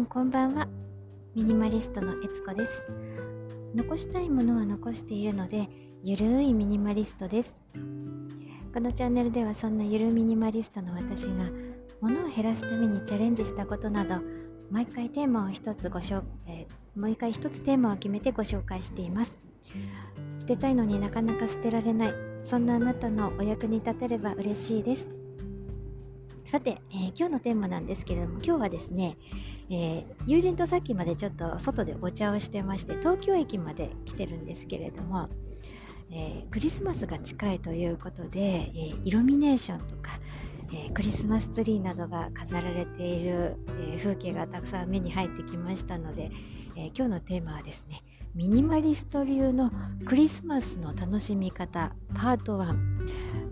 んこんばんは。ミニマリストのえつこです。残したいものは残しているのでゆるいミニマリストです。このチャンネルではそんなゆるミニマリストの私が物を減らすためにチャレンジしたことなど毎回テーマを一つご紹介、えー、毎回一つテーマを決めてご紹介しています。捨てたいのになかなか捨てられない。そんなあなたのお役に立てれば嬉しいです。さて、えー、今日のテーマなんですけれども今日はですね、えー、友人とさっきまでちょっと外でお茶をしてまして東京駅まで来てるんですけれども、えー、クリスマスが近いということで、えイルミネーションとか、えクリスマスツリーなどが飾られている、え風景がたくさん目に入ってきましたので、え今日のテーマはですねミニマリスト流のクリスマスの楽しみ方パート1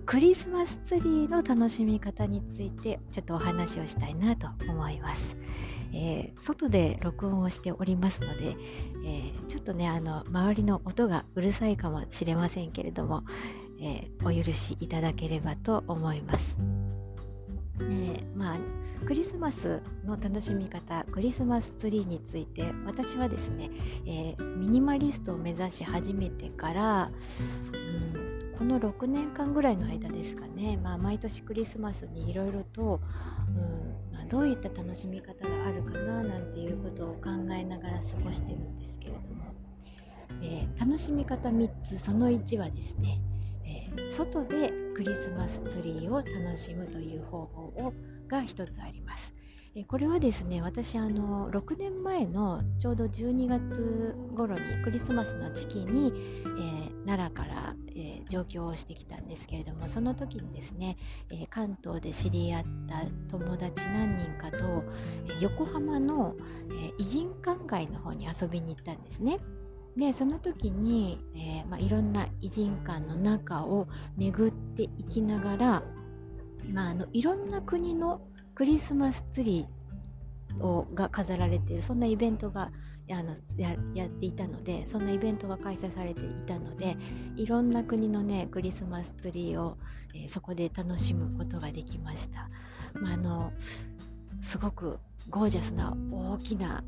クリスマスツリーの楽しみ方についてちょっとお話をしたいなと思います。えー、外で録音をしておりますので、えー、ちょっとねあの周りの音がうるさいかもしれませんけれども、えー、お許しいただければと思います。えまあクリスマスの楽しみ方クリスマスツリーについて私はですね、えミニマリストを目指し始めてから、うんこの6年間ぐらいの間ですかね、まあ、毎年クリスマスにいろいろと、うんまあ、どういった楽しみ方があるかななんていうことを考えながら過ごしてるんですけれども、えー、楽しみ方3つその1はですね、えー、外でクリスマスツリーを楽しむという方法をが1つあります。これはですね私あの6年前のちょうど12月頃にクリスマスの時期に、えー、奈良から、えー、上京をしてきたんですけれどもその時にですね、えー、関東で知り合った友達何人かと、え横浜の、え偉人館街の方に遊びに行ったんですね。でその時に、えまあ、いろんな偉人館の中を巡っていきながら、まあ、あのいろんな国のクリスマスツリーをが飾られているそんなイベントがあのややっていたのでそんなイベントが開催されていたのでいろんな国のねクリスマスツリーを、えー、そこで楽しむことができました、まあ、あのすごくゴージャスな大きな、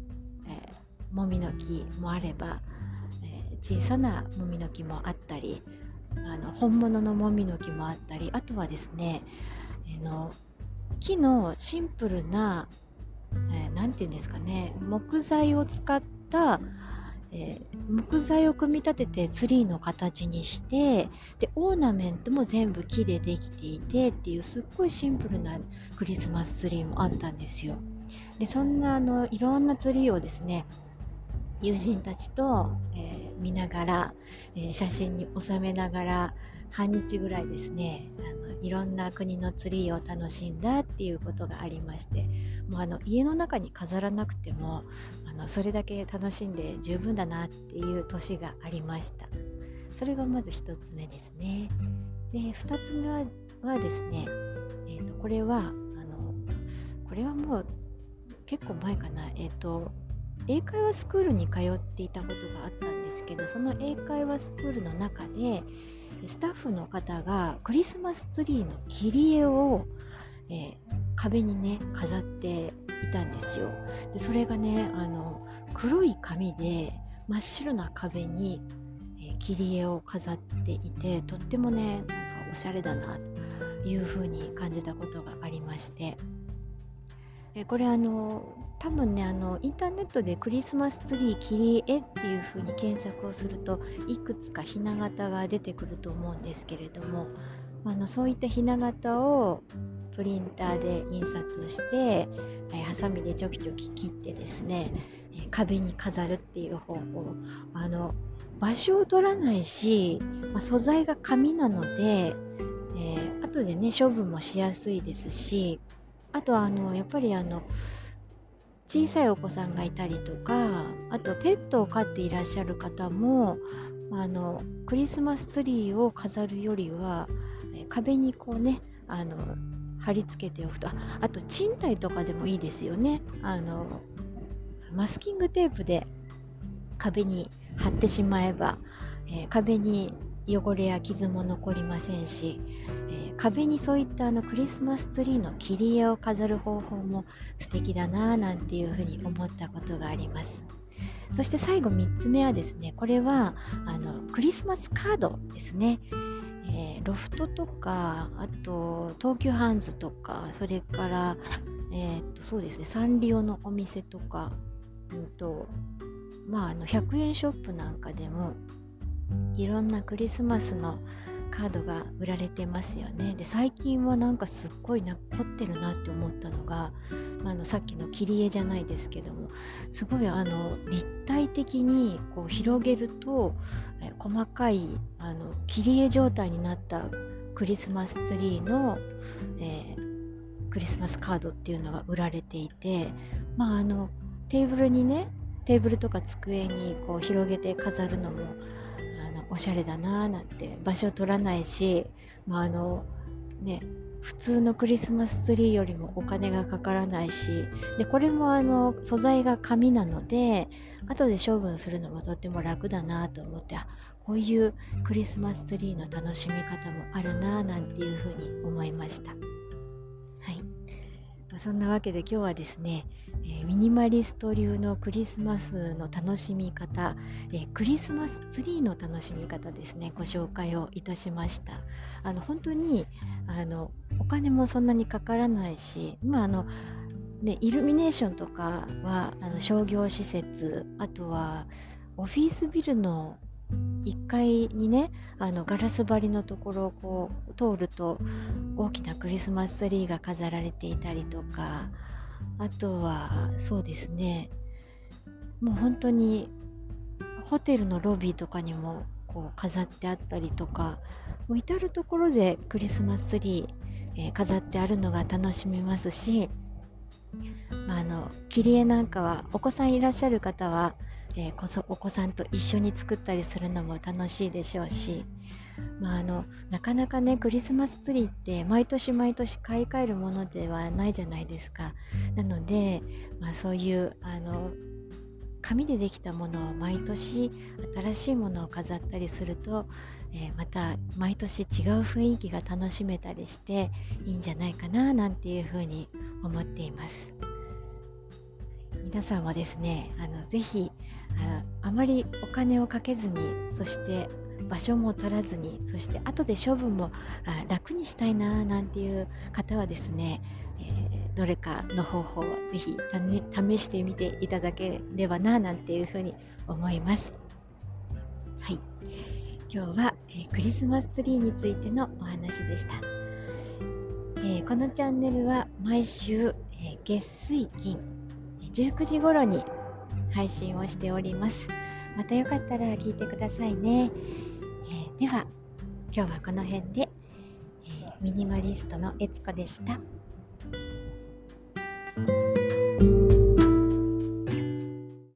えー、もみの木もあれば、えー、小さなもみの木もあったりあの本物のもみの木もあったりあとはですね、えー、の木のシンプルな、えー、て言うんですかね。木材を使った、えー、木材を組み立ててツリーの形にしてでオーナメントも全部木でできていてっていうすっごいシンプルなクリスマスツリーもあったんですよ。でそんなあのいろんなツリーをですね友人たちと、えー、見ながら、えー、写真に収めながら半日ぐらいですねあいろんな国のツリーを楽しんだっていうことがありましてもうあの家の中に飾らなくてもあのそれだけ楽しんで十分だなっていう年がありました。それがまず1つ目ですね。で2つ目ははですね、えーと、これはあのこれはもう結構前かな。えっ、ー、と英会話スクールに通っていたことがあったんですけどその英会話スクールの中でスタッフの方がクリスマスツリーの切り絵を、えー、壁にね飾っていたんですよ。でそれがねあの黒い紙で真っ白な壁に、えー、切り絵を飾っていてとってもねなんかおしゃれだなというふうに感じたことがありまして。えこれあの多分ねあのインターネットでクリスマスツリー切り絵っていう風に検索をするといくつかひな形が出てくると思うんですけれどもあのそういったひな形をプリンターで印刷して、えハサミでちょきちょき切ってですね、え壁に飾るっていう方法。あの場所を取らないし、まあ、素材が紙なので、えー、後でね処分もしやすいですしあとあのやっぱりあの小さいお子さんがいたりとかあとペットを飼っていらっしゃる方もあのクリスマスツリーを飾るよりは壁にこうねあの貼り付けておくとあと賃貸とかでもいいですよね。あのマスキングテープで壁に貼ってしまえば、えー、壁に汚れや傷も残りませんし、壁にそういったあのクリスマスツリーの切り絵を飾る方法も素敵だなぁなんていうふうに思ったことがあります。そして最後3つ目はですねこれはあのクリスマスカードですね。えー、ロフトとかあと東急ハンズとかそれから、えー、っとそうですねサンリオのお店とか、うんとまあ、あの100円ショップなんかでもいろんなクリスマスのカードが売られてますよね。で最近はなんかすっごい凝ってるなって思ったのが、まあ、のさっきの切り絵じゃないですけどもすごいあの立体的にこう広げるとえ細かいあの切り絵状態になったクリスマスツリーの、えー、クリスマスカードっていうのが売られていて、まあ、あのテーブルにねテーブルとか机にこう広げて飾るのもあのおしゃれだなーなんて場所取らないし、まああのね、普通のクリスマスツリーよりもお金がかからないしでこれもあの素材が紙なので後で処分するのもとっても楽だなと思ってあこういうクリスマスツリーの楽しみ方もあるななんていうふうに思いました。はい、そんなわけで今日はですね、ミニマリスト流のクリスマスの楽しみ方、えー、クリスマスツリーの楽しみ方ですねご紹介をいたしました。あの本当にあのお金もそんなにかからないし、まああのね、イルミネーションとかはあの商業施設あとはオフィスビルの1階にねあのガラス張りのところをこう通ると大きなクリスマスツリーが飾られていたりとかあとはそうですね。もう本当にホテルのロビーとかにもこう飾ってあったりとかもう至る所でクリスマスツリー、えー、飾ってあるのが楽しめますし、まあ、あの切り絵なんかはお子さんいらっしゃる方は、えー、お子さんと一緒に作ったりするのも楽しいでしょうしまあ、あのなかなかねクリスマスツリーって毎年毎年買い替えるものではないじゃないですか。なので、まあ、そういうあの紙でできたものを毎年新しいものを飾ったりすると、えー、また毎年違う雰囲気が楽しめたりしていいんじゃないかななんていうふうに思っています。皆さんもですねあのぜひああまりお金をかけずにそして場所も取らずにそして後で処分も楽にしたいななんていう方はですね、えー、どれかの方法をぜひ試してみていただければななんていうふうに思います。はい、今日は、えー、クリスマスツリーについてのお話でした。えー、このチャンネルは毎週、え月水金19時頃に配信をしております。またよかったら聞いてくださいね。では今日はこの辺で、えー、ミニマリストのえつこでした。